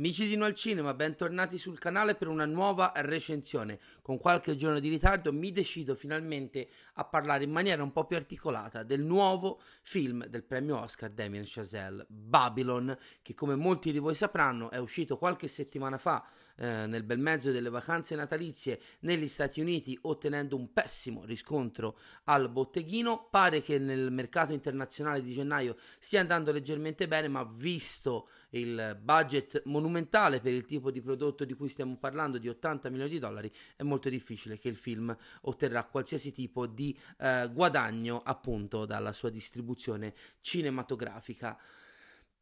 Amici di No Cinema, bentornati sul canale per una nuova recensione. Con qualche giorno di ritardo mi decido finalmente a parlare in maniera un po' più articolata del nuovo film del premio Oscar Damien Chazelle, Babylon, che come molti di voi sapranno è uscito qualche settimana fa eh, nel bel mezzo delle vacanze natalizie negli Stati Uniti ottenendo un pessimo riscontro al botteghino. Pare che nel mercato internazionale di gennaio stia andando leggermente bene, ma visto il budget monumentale per il tipo di prodotto di cui stiamo parlando di 80 milioni di dollari, è molto difficile che il film otterrà qualsiasi tipo di eh, guadagno appunto dalla sua distribuzione cinematografica.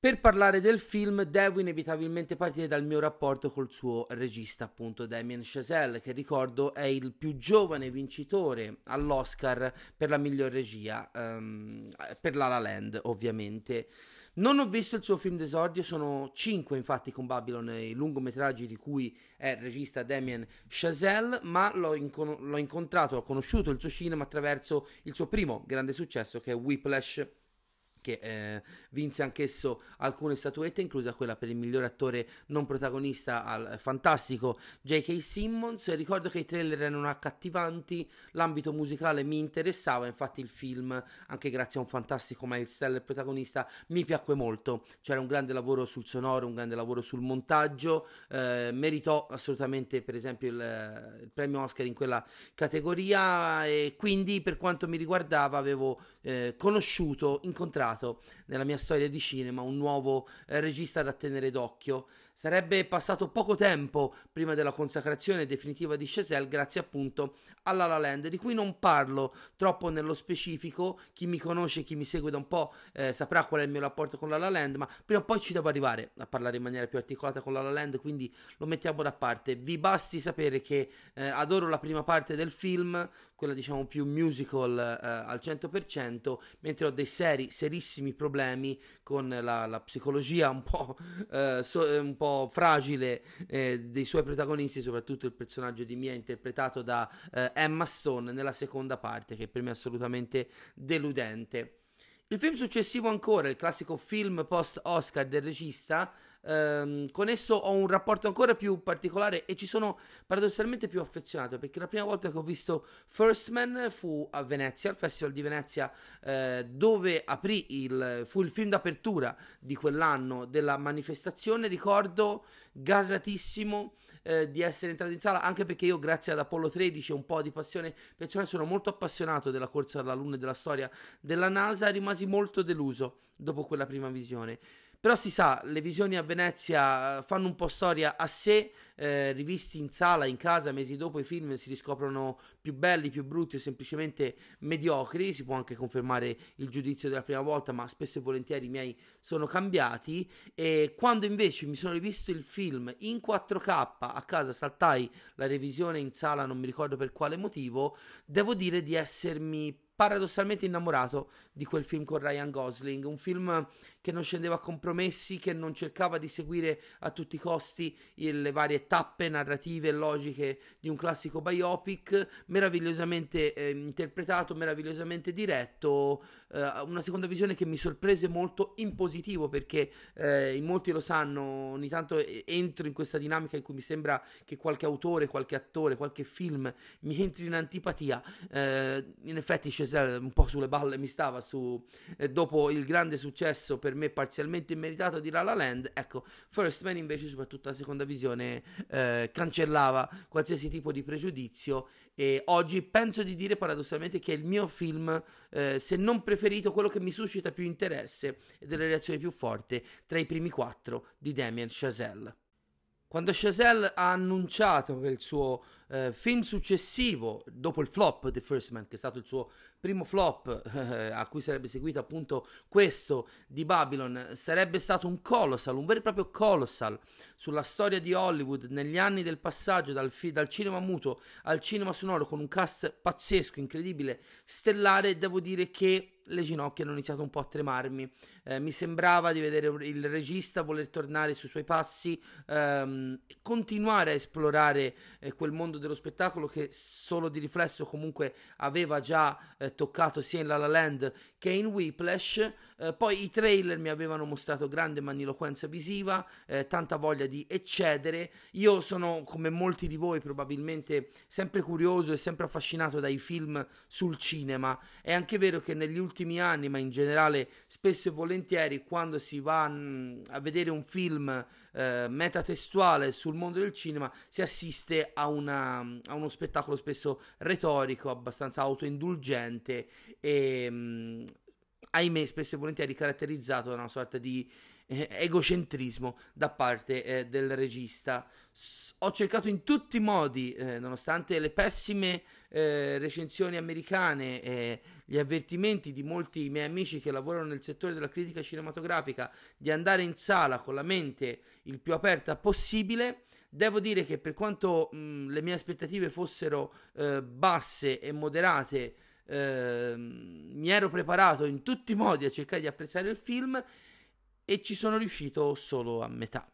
Per parlare del film devo inevitabilmente partire dal mio rapporto col suo regista, appunto Damien Chazelle, che ricordo è il più giovane vincitore all'Oscar per la miglior regia, um, per La La Land ovviamente. Non ho visto il suo film d'esordio, sono cinque infatti con Babylon i lungometraggi di cui è regista Damien Chazelle, ma l'ho, inco- l'ho incontrato, ho conosciuto il suo cinema attraverso il suo primo grande successo che è Whiplash che eh, vinse anch'esso alcune statuette, inclusa quella per il miglior attore non protagonista al fantastico J.K. Simmons. Ricordo che i trailer erano accattivanti, l'ambito musicale mi interessava, infatti il film, anche grazie a un fantastico Miles Teller protagonista, mi piacque molto. C'era un grande lavoro sul sonoro, un grande lavoro sul montaggio, eh, meritò assolutamente per esempio il, il, premio Oscar in quella categoria e quindi per quanto mi riguardava avevo eh, conosciuto, incontrato nella mia storia di cinema un nuovo eh, regista da tenere d'occhio. Sarebbe passato poco tempo prima della consacrazione definitiva di Chazelle grazie appunto alla La Land, di cui non parlo troppo nello specifico, chi mi conosce, chi mi segue da un po' eh, saprà qual è il mio rapporto con la La Land, ma prima o poi ci devo arrivare a parlare in maniera più articolata con la La Land, quindi lo mettiamo da parte. Vi basti sapere che eh, adoro la prima parte del film, quella diciamo più musical eh, al 100%, mentre ho dei seri, serissimi problemi con la, la psicologia un po', eh, so, un po' fragile eh, dei suoi protagonisti, soprattutto il personaggio di Mia interpretato da eh, Emma Stone nella seconda parte, che per me è assolutamente deludente. Il film successivo ancora, il classico film post-Oscar del regista, ehm, con esso ho un rapporto ancora più particolare e ci sono paradossalmente più affezionato perché la prima volta che ho visto First Man fu a Venezia, al Festival di Venezia, eh, dove aprì il, fu il film d'apertura di quell'anno della manifestazione. Ricordo gasatissimo eh, di essere entrato in sala, anche perché io, grazie ad Apollo 13 e un po' di passione personale, sono molto appassionato della corsa alla Luna e della storia della NASA. Rimasi molto deluso dopo quella prima visione. Però si sa, le visioni a Venezia eh, fanno un po' storia a sé, eh, rivisti in sala, in casa, mesi dopo i film si riscoprono più belli, più brutti o semplicemente mediocri, si può anche confermare il giudizio della prima volta, ma spesso e volentieri i miei sono cambiati. E quando invece mi sono rivisto il film in 4K a casa, saltai la revisione in sala, non mi ricordo per quale motivo, devo dire di essermi paradossalmente innamorato di quel film con Ryan Gosling, un film che non scendeva a compromessi, che non cercava di seguire a tutti i costi le varie tappe narrative e logiche di un classico biopic, meravigliosamente eh, interpretato, meravigliosamente diretto, eh, una seconda visione che mi sorprese molto in positivo perché eh, in molti lo sanno, ogni tanto entro in questa dinamica in cui mi sembra che qualche autore, qualche attore, qualche film mi entri in antipatia, eh, in effetti c'è un po' sulle balle mi stava su, eh, dopo il grande successo per me parzialmente immeritato di La La Land, ecco, First Man invece soprattutto la seconda visione eh, cancellava qualsiasi tipo di pregiudizio e oggi penso di dire paradossalmente che è il mio film, eh, se non preferito, quello che mi suscita più interesse e delle reazioni più forti tra i primi quattro di Damien Chazelle. Quando Chazelle ha annunciato che il suo eh, film successivo, dopo il flop The First Man, che è stato il suo primo flop, eh, a cui sarebbe seguito appunto questo di Babylon, sarebbe stato un colossal, un vero e proprio colossal sulla storia di Hollywood negli anni del passaggio dal, fi- dal cinema muto al cinema sonoro con un cast pazzesco, incredibile, stellare, devo dire che le ginocchia hanno iniziato un po' a tremarmi. Eh, mi sembrava di vedere il regista voler tornare sui suoi passi, ehm, continuare a esplorare eh, quel mondo dello spettacolo che solo di riflesso comunque aveva già eh, toccato sia in La La Land che in Whiplash. Eh, poi i trailer mi avevano mostrato grande magniloquenza visiva, eh, tanta voglia di eccedere. Io sono, come molti di voi, probabilmente sempre curioso e sempre affascinato dai film sul cinema. È anche vero che negli ultimi anni, ma in generale spesso e volentieri, quando si va mh, a vedere un film eh, metatestuale sul mondo del cinema, si assiste a, una, a uno spettacolo spesso retorico, abbastanza autoindulgente e... Mh, ahimè, spesso e volentieri caratterizzato da una sorta di eh, egocentrismo da parte eh, del regista. Ho cercato in tutti i modi, eh, nonostante le pessime eh, recensioni americane e gli avvertimenti di molti miei amici che lavorano nel settore della critica cinematografica, di andare in sala con la mente il più aperta possibile. Devo dire che per quanto mh, le mie aspettative fossero eh, basse e moderate, eh, mi ero preparato in tutti i modi a cercare di apprezzare il film e ci sono riuscito solo a metà.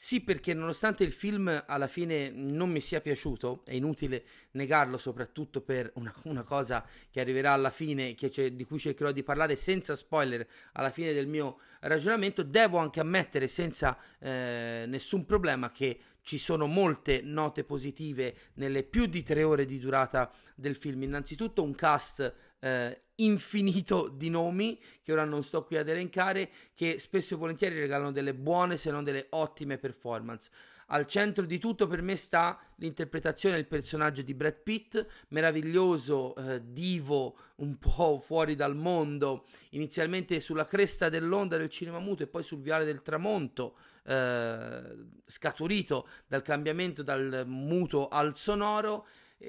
Sì, perché nonostante il film alla fine non mi sia piaciuto, è inutile negarlo, soprattutto per una, una cosa che arriverà alla fine, di cui cercherò di parlare senza spoiler alla fine del mio ragionamento, devo anche ammettere senza eh, nessun problema che ci sono molte note positive nelle più di tre ore di durata del film. Innanzitutto un cast eh, infinito di nomi che ora non sto qui ad elencare, che spesso e volentieri regalano delle buone se non delle ottime performance. Al centro di tutto per me sta l'interpretazione del personaggio di Brad Pitt, meraviglioso, eh, divo, un po' fuori dal mondo, inizialmente sulla cresta dell'onda del cinema muto e poi sul viale del tramonto, eh, scaturito dal cambiamento dal muto al sonoro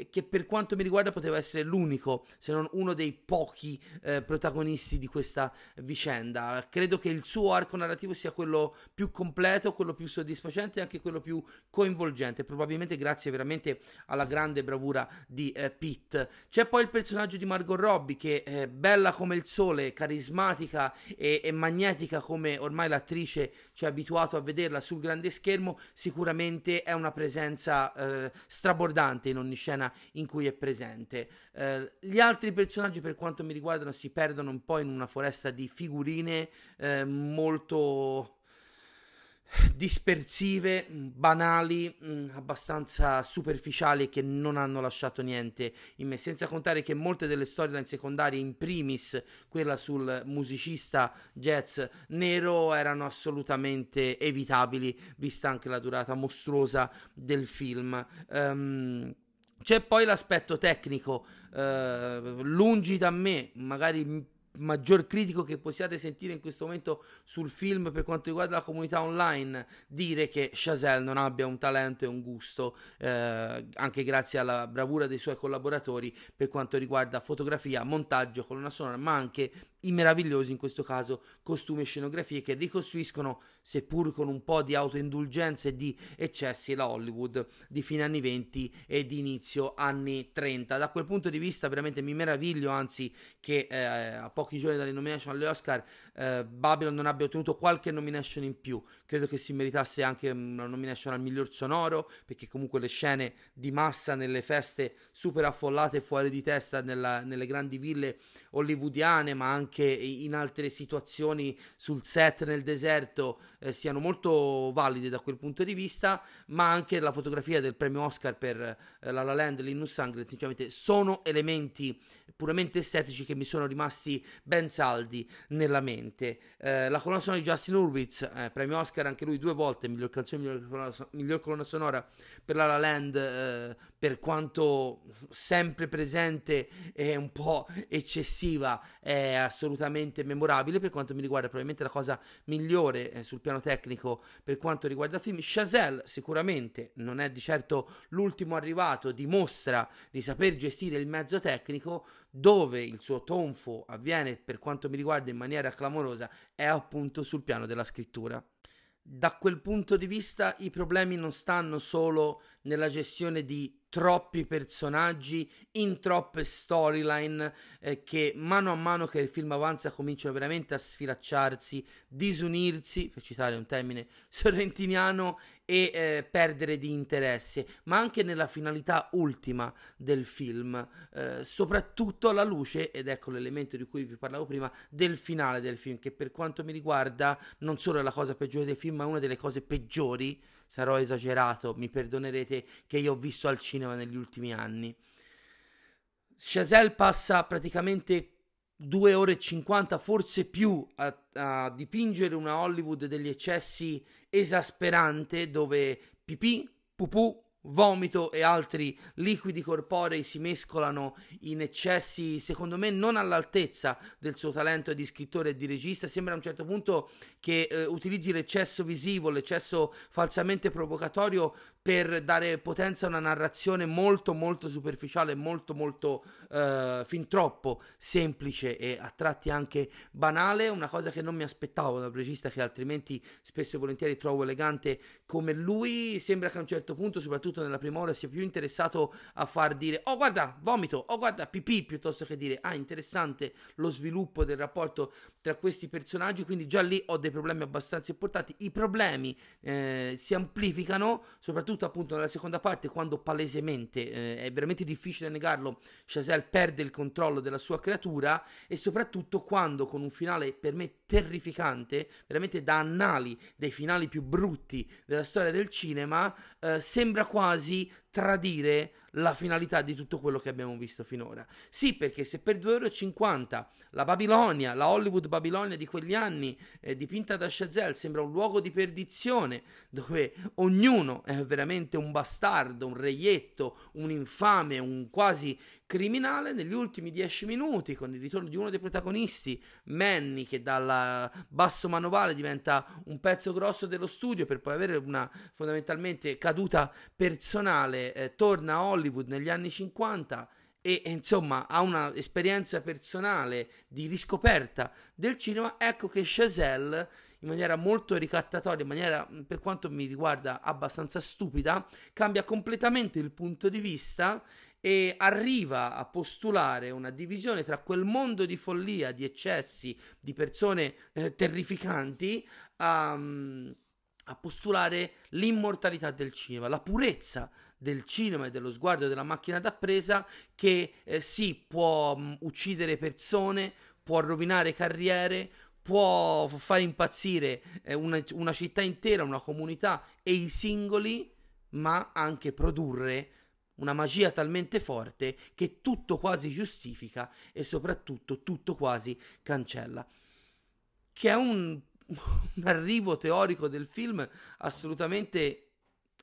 che per quanto mi riguarda poteva essere l'unico, se non uno dei pochi eh, protagonisti di questa vicenda. Credo che il suo arco narrativo sia quello più completo, quello più soddisfacente e anche quello più coinvolgente, probabilmente grazie veramente alla grande bravura di eh, Pitt. C'è poi il personaggio di Margot Robbie che è bella come il sole, carismatica e, e magnetica come ormai l'attrice ci ha abituato a vederla sul grande schermo, sicuramente è una presenza eh, strabordante in ogni scena scena in cui è presente. Eh, gli altri personaggi, per quanto mi riguardano, si perdono un po' in una foresta di figurine eh, molto dispersive, banali, mh, mm, abbastanza superficiali che non hanno lasciato niente in me, senza contare che molte delle storyline secondarie, in primis quella sul musicista jazz nero, erano assolutamente evitabili, vista anche la durata mostruosa del film. Um, c'è poi l'aspetto tecnico, eh, lungi da me, magari maggior critico che possiate sentire in questo momento sul film per quanto riguarda la comunità online dire che Chazelle non abbia un talento e un gusto eh, anche grazie alla bravura dei suoi collaboratori per quanto riguarda fotografia, montaggio, colonna sonora ma anche i meravigliosi in questo caso costumi e scenografie che ricostruiscono seppur con un po' di autoindulgenza e di eccessi la Hollywood di fine anni 20 e di inizio anni 30 da quel punto di vista veramente mi meraviglio anzi che eh, a pochi giorni dalle nomination agli Oscar eh, Babylon non abbia ottenuto qualche nomination in più. Credo che si meritasse anche una nomination al miglior sonoro perché comunque le scene di massa nelle feste super affollate fuori di testa nella, nelle grandi ville hollywoodiane ma anche in altre situazioni sul set nel deserto eh, siano molto valide da quel punto di vista, ma anche la fotografia del premio Oscar per eh, La La Land Linus Sangre, sinceramente sono elementi puramente estetici che mi sono rimasti ben saldi nella mente. Eh, la colonna sonora di Justin Hurwitz, eh, premio Oscar anche lui due volte, miglior canzone, miglior colonna, miglior colonna sonora per La La Land, eh, per quanto sempre presente e un po' eccessiva, è assolutamente memorabile per quanto mi riguarda, probabilmente la cosa migliore eh, sul piano tecnico per quanto riguarda il film. Chazelle sicuramente non è di certo l'ultimo arrivato, dimostra di saper gestire il mezzo tecnico, dove il suo tonfo avviene per quanto mi riguarda in maniera clamorosa è appunto sul piano della scrittura. Da quel punto di vista i problemi non stanno solo nella gestione di troppi personaggi in troppe storyline eh, che mano a mano che il film avanza cominciano veramente a sfilacciarsi, disunirsi, per citare un termine sorrentiniano, e eh, perdere di interesse, ma anche nella finalità ultima del film, eh, soprattutto alla luce, ed ecco l'elemento di cui vi parlavo prima, del finale del film, che per quanto mi riguarda non solo è la cosa peggiore del film, ma una delle cose peggiori sarò esagerato, mi perdonerete, che io ho visto al cinema negli ultimi anni. Chazelle passa praticamente 2 ore e 50, forse più, a, a dipingere una Hollywood degli eccessi esasperante dove pipì, pupù, vomito e altri liquidi corporei si mescolano in eccessi, secondo me, non all'altezza del suo talento di scrittore e di regista. Sembra a un certo punto che eh, utilizzi l'eccesso visivo, l'eccesso falsamente provocatorio per dare potenza a una narrazione molto molto superficiale, molto molto eh, fin troppo semplice e a tratti anche banale, una cosa che non mi aspettavo da un regista che altrimenti spesso e volentieri trovo elegante come lui, sembra che a un certo punto, soprattutto nella prima ora, sia più interessato a far dire "Oh, guarda, vomito, oh, guarda, pipì", piuttosto che dire "Ah, interessante lo sviluppo del rapporto tra questi personaggi", quindi già lì ho dei problemi abbastanza importanti. I problemi eh, si amplificano soprattutto soprattutto appunto nella seconda parte quando palesemente eh, è veramente difficile negarlo Chazelle perde il controllo della sua creatura e soprattutto quando con un finale per me terrificante veramente da annali dei finali più brutti della storia del cinema eh, sembra quasi tradire la finalità di tutto quello che abbiamo visto finora. Sì, perché se per 2,50 euro la Babilonia, la Hollywood Babilonia di quegli anni, eh, dipinta da Chazelle, sembra un luogo di perdizione, dove ognuno è veramente un bastardo, un reietto, un infame, un quasi criminale negli ultimi dieci minuti con il ritorno di uno dei protagonisti, Manny, che dal basso manovale diventa un pezzo grosso dello studio per poi avere una fondamentalmente caduta personale, eh, torna a Hollywood negli anni 50 e insomma ha un'esperienza personale di riscoperta del cinema, ecco che Chazelle in maniera molto ricattatoria, in maniera per quanto mi riguarda abbastanza stupida, cambia completamente il punto di vista e arriva a postulare una divisione tra quel mondo di follia, di eccessi, di persone eh, terrificanti, a, a postulare l'immortalità del cinema, la purezza del cinema e dello sguardo della macchina da che eh, sì può mh, uccidere persone, può rovinare carriere, può far impazzire eh, una, una città intera, una comunità e i singoli, ma anche produrre una magia talmente forte che tutto quasi giustifica e soprattutto tutto quasi cancella. Che è un, un arrivo teorico del film assolutamente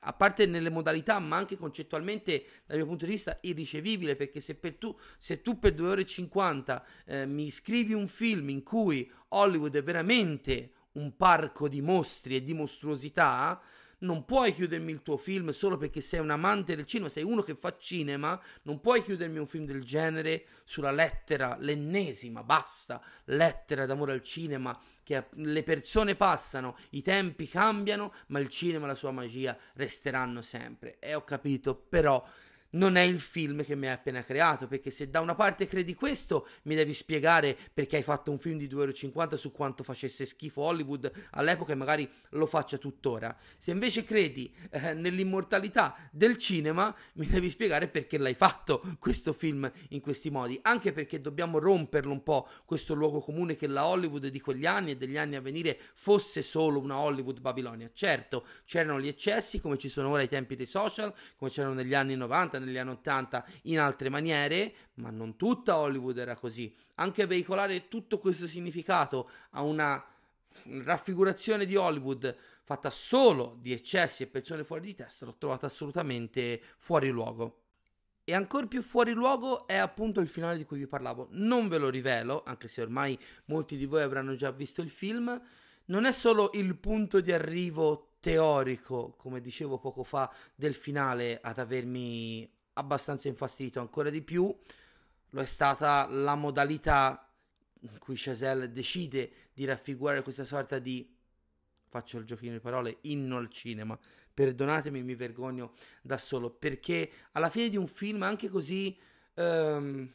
a parte nelle modalità, ma anche concettualmente, dal mio punto di vista, irricevibile. Perché se, per tu, se tu per 2 ore e 50 eh, mi scrivi un film in cui Hollywood è veramente un parco di mostri e di mostruosità, non puoi chiudermi il tuo film solo perché sei un amante del cinema, sei uno che fa cinema, non puoi chiudermi un film del genere sulla lettera, l'ennesima, basta, lettera d'amore al cinema, che le persone passano, i tempi cambiano, ma il cinema e la sua magia resteranno sempre. E ho capito, però non è il film che mi hai appena creato, perché se da una parte credi questo, mi devi spiegare perché hai fatto un film di 2,50 euro su quanto facesse schifo Hollywood all'epoca e magari lo faccia tuttora. Se invece credi eh, nell'immortalità del cinema, mi devi spiegare perché l'hai fatto questo film in questi modi, anche perché dobbiamo romperlo un po' questo luogo comune che la Hollywood di quegli anni e degli anni a venire fosse solo una Hollywood Babilonia. Certo, c'erano gli eccessi come ci sono ora ai tempi dei social, come c'erano negli anni 90, negli anni 80 in altre maniere, ma non tutta Hollywood era così. Anche veicolare tutto questo significato a una raffigurazione di Hollywood fatta solo di eccessi e persone fuori di testa l'ho trovata assolutamente fuori luogo. E ancora più fuori luogo è appunto il finale di cui vi parlavo. Non ve lo rivelo, anche se ormai molti di voi avranno già visto il film. Non è solo il punto di arrivo teorico, come dicevo poco fa, del finale ad avermi abbastanza infastidito ancora di più lo è stata la modalità in cui Chazelle decide di raffigurare questa sorta di faccio il giochino di parole, inno al cinema. Perdonatemi, mi vergogno da solo, perché alla fine di un film anche così... Um,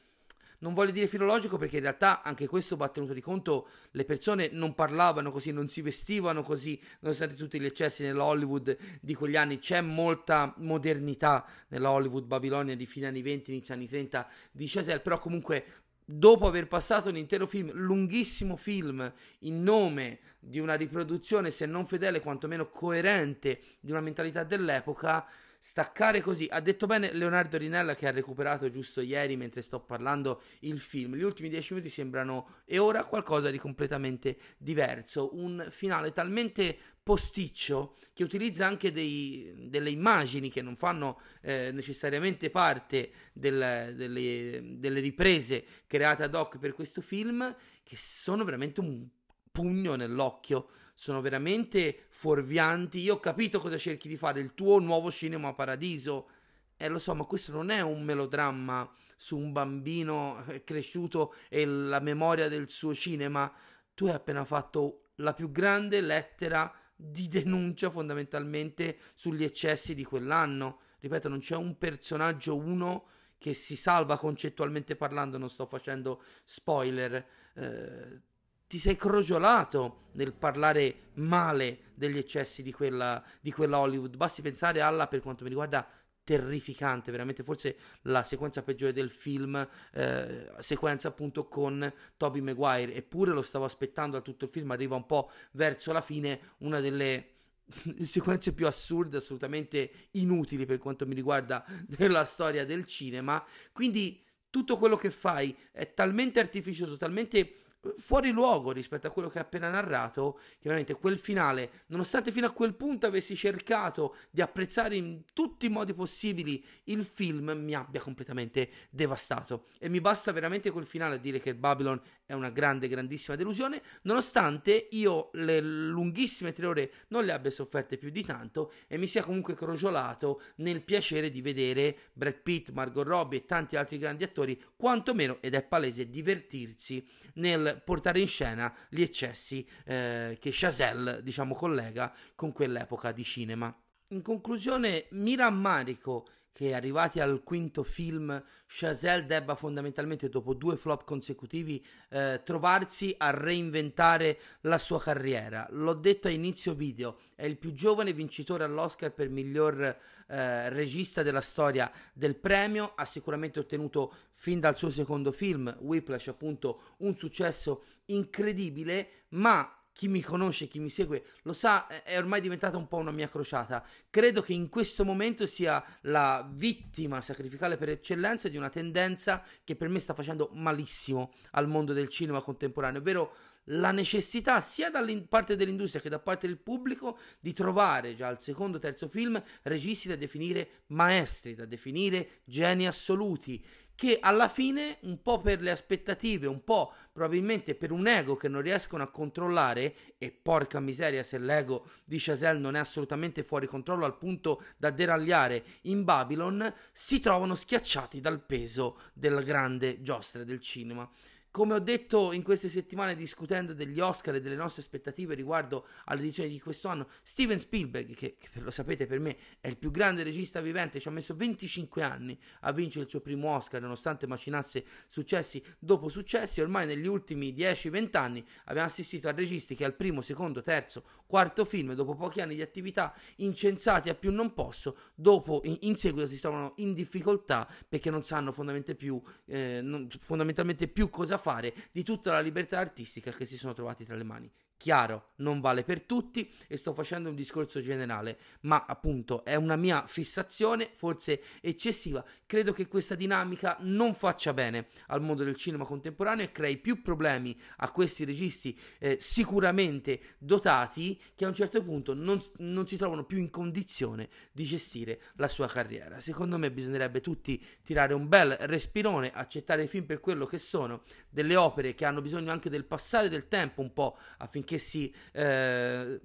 non voglio dire filologico perché in realtà anche questo va tenuto di conto, le persone non parlavano così, non si vestivano così, nonostante tutti gli eccessi nella Hollywood di quegli anni, c'è molta modernità nella Hollywood babilonia di fine anni 20, inizio anni 30 di Chazelle, però comunque dopo aver passato un intero film, lunghissimo film, in nome di una riproduzione, se non fedele, quantomeno coerente di una mentalità dell'epoca, staccare così. Ha detto bene Leonardo Rinella che ha recuperato giusto ieri mentre sto parlando il film. Gli ultimi dieci minuti sembrano e ora qualcosa di completamente diverso. Un finale talmente posticcio che utilizza anche dei, delle immagini che non fanno eh, necessariamente parte del, delle, delle riprese create ad hoc per questo film che sono veramente un pugno nell'occhio sono veramente fuorvianti. Io ho capito cosa cerchi di fare, il tuo nuovo cinema paradiso. E eh, lo so, ma questo non è un melodramma su un bambino eh, cresciuto e la memoria del suo cinema. Tu hai appena fatto la più grande lettera di denuncia fondamentalmente sugli eccessi di quell'anno. Ripeto, non c'è un personaggio uno che si salva concettualmente parlando, non sto facendo spoiler. Eh, ti sei crogiolato nel parlare male degli eccessi di quella, di quella Hollywood. Basti pensare alla, per quanto mi riguarda, terrificante, veramente. Forse la sequenza peggiore del film, eh, sequenza appunto con Toby Maguire, eppure lo stavo aspettando da tutto il film, arriva un po' verso la fine, una delle sequenze più assurde, assolutamente inutili per quanto mi riguarda della storia del cinema, quindi tutto quello che fai è talmente artificioso, talmente fuori luogo rispetto a quello che ha appena narrato, che veramente quel finale, nonostante fino a quel punto avessi cercato di apprezzare in tutti i modi possibili il film, mi abbia completamente devastato. E mi basta veramente quel finale a dire che Babylon è una grande, grandissima delusione, nonostante io le lunghissime tre ore non le abbia sofferte più di tanto e mi sia comunque crogiolato nel piacere di vedere Brad Pitt, Margot Robbie e tanti altri grandi attori, quantomeno, ed è palese, divertirsi nel portare in scena gli eccessi eh, che Chazelle, diciamo, collega con quell'epoca di cinema. In conclusione, mi rammarico che arrivati al quinto film Chazelle debba fondamentalmente dopo due flop consecutivi eh, trovarsi a reinventare la sua carriera. L'ho detto a inizio video, è il più giovane vincitore all'Oscar per miglior eh, regista della storia del premio, ha sicuramente ottenuto fin dal suo secondo film, Whiplash appunto, un successo incredibile, ma chi mi conosce, chi mi segue, lo sa, è ormai diventata un po' una mia crociata. Credo che in questo momento sia la vittima sacrificale per eccellenza di una tendenza che per me sta facendo malissimo al mondo del cinema contemporaneo, ovvero la necessità sia da parte dell'industria che da parte del pubblico di trovare già al secondo o terzo film registi da definire maestri, da definire geni assoluti che alla fine, un po' per le aspettative, un po' probabilmente per un ego che non riescono a controllare, e porca miseria se l'ego di Chazelle non è assolutamente fuori controllo al punto da deragliare in Babylon, si trovano schiacciati dal peso della grande giostra del cinema. Come ho detto in queste settimane discutendo degli Oscar e delle nostre aspettative riguardo all'edizione di questo anno, Steven Spielberg, che, che, lo sapete per me è il più grande regista vivente, ci ha messo 25 anni a vincere il suo primo Oscar nonostante macinasse successi dopo successi, ormai negli ultimi 10-20 anni abbiamo assistito a registi che al primo, secondo, terzo, quarto film, dopo pochi anni di attività incensati a più non posso, dopo in, in seguito si trovano in difficoltà perché non sanno fondamentalmente più, eh, non, fondamentalmente più cosa fare di tutta la libertà artistica che si sono trovati tra le mani. Chiaro, non vale per tutti e sto facendo un discorso generale, ma appunto è una mia fissazione, forse eccessiva. Credo che questa dinamica non faccia bene al mondo del cinema contemporaneo e crei più problemi a questi registi eh, sicuramente dotati che a un certo punto non, non si trovano più in condizione di gestire la sua carriera. Secondo me bisognerebbe tutti tirare un bel respirone, accettare i film per quello che sono, delle opere che hanno bisogno anche del passare del tempo un po' affinché che si eh,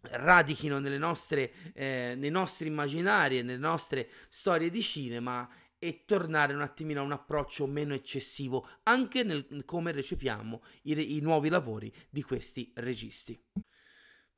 radichino nostre, eh, nei nostri immaginari e nelle nostre storie di cinema e tornare un attimino a un approccio meno eccessivo anche nel come recepiamo i, i nuovi lavori di questi registi.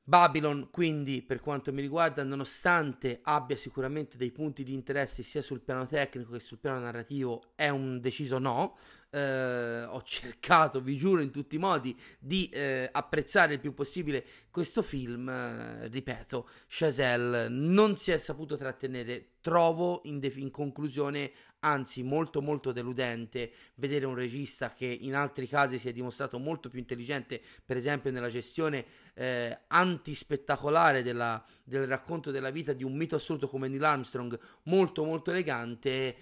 Babylon, quindi, per quanto mi riguarda, nonostante abbia sicuramente dei punti di interesse sia sul piano tecnico che sul piano narrativo, è un deciso no eh, ho cercato, vi giuro, in tutti i modi di eh, apprezzare il più possibile questo film. Eh, ripeto, Chazelle non si è saputo trattenere. Trovo in, def- in, conclusione, anzi, molto molto deludente vedere un regista che in altri casi si è dimostrato molto più intelligente, per esempio nella gestione eh, antispettacolare della, del racconto della vita di un mito assoluto come Neil Armstrong, molto molto elegante.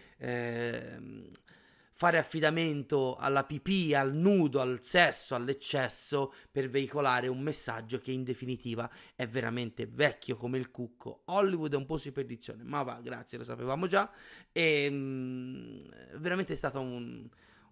Fare affidamento alla pipì, al nudo, al sesso, all'eccesso per veicolare un messaggio che in definitiva è veramente vecchio come il cucco. Hollywood è un po' su perdizione, ma va, grazie, lo sapevamo già. E mh, mm, veramente è stato un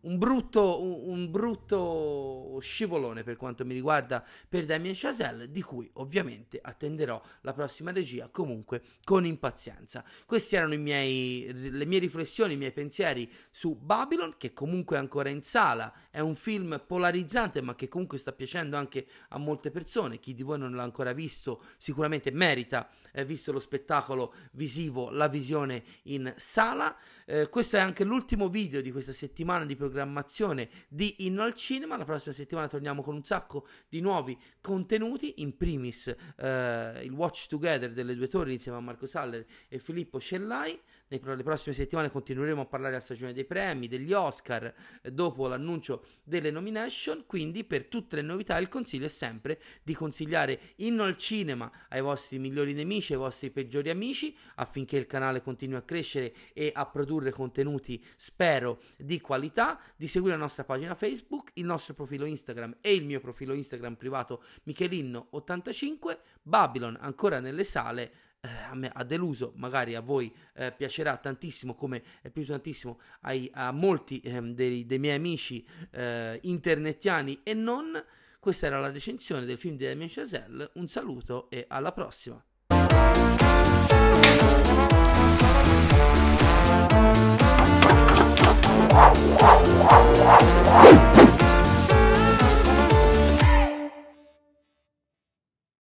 un brutto, un, brutto, scivolone per quanto mi riguarda per Damien Chazelle, di cui ovviamente attenderò la prossima regia comunque con impazienza. Queste erano miei, le mie riflessioni, i miei pensieri su Babylon, che comunque è ancora in sala, è un film polarizzante ma che comunque sta piacendo anche a molte persone, chi di voi non l'ha ancora visto sicuramente merita, eh, visto lo spettacolo visivo, la visione in sala. Eh, questo è anche l'ultimo video di questa settimana di programmazione di Inno al Cinema. La prossima settimana torniamo con un sacco di nuovi contenuti, in primis eh, il Watch Together delle due torri insieme a Marco Saller e Filippo Cellai. Nelle prossime settimane continueremo a parlare a stagione dei premi, degli Oscar, eh, dopo l'annuncio delle nomination. Quindi, per tutte le novità, il consiglio è sempre di consigliare Inno al Cinema ai vostri migliori nemici, ai vostri peggiori amici, affinché il canale continui a crescere e a produrre contenuti, spero, di qualità. Di seguire la nostra pagina Facebook, il nostro profilo Instagram e il mio profilo Instagram privato Michelinno85. Babylon ancora nelle sale eh, a me ha deluso, magari a voi eh, piacerà tantissimo come è piaciuto tantissimo ai, a molti ehm, dei, dei, miei amici eh, internetiani e non. Questa era la recensione del film di Damien Chazelle, un saluto e alla prossima!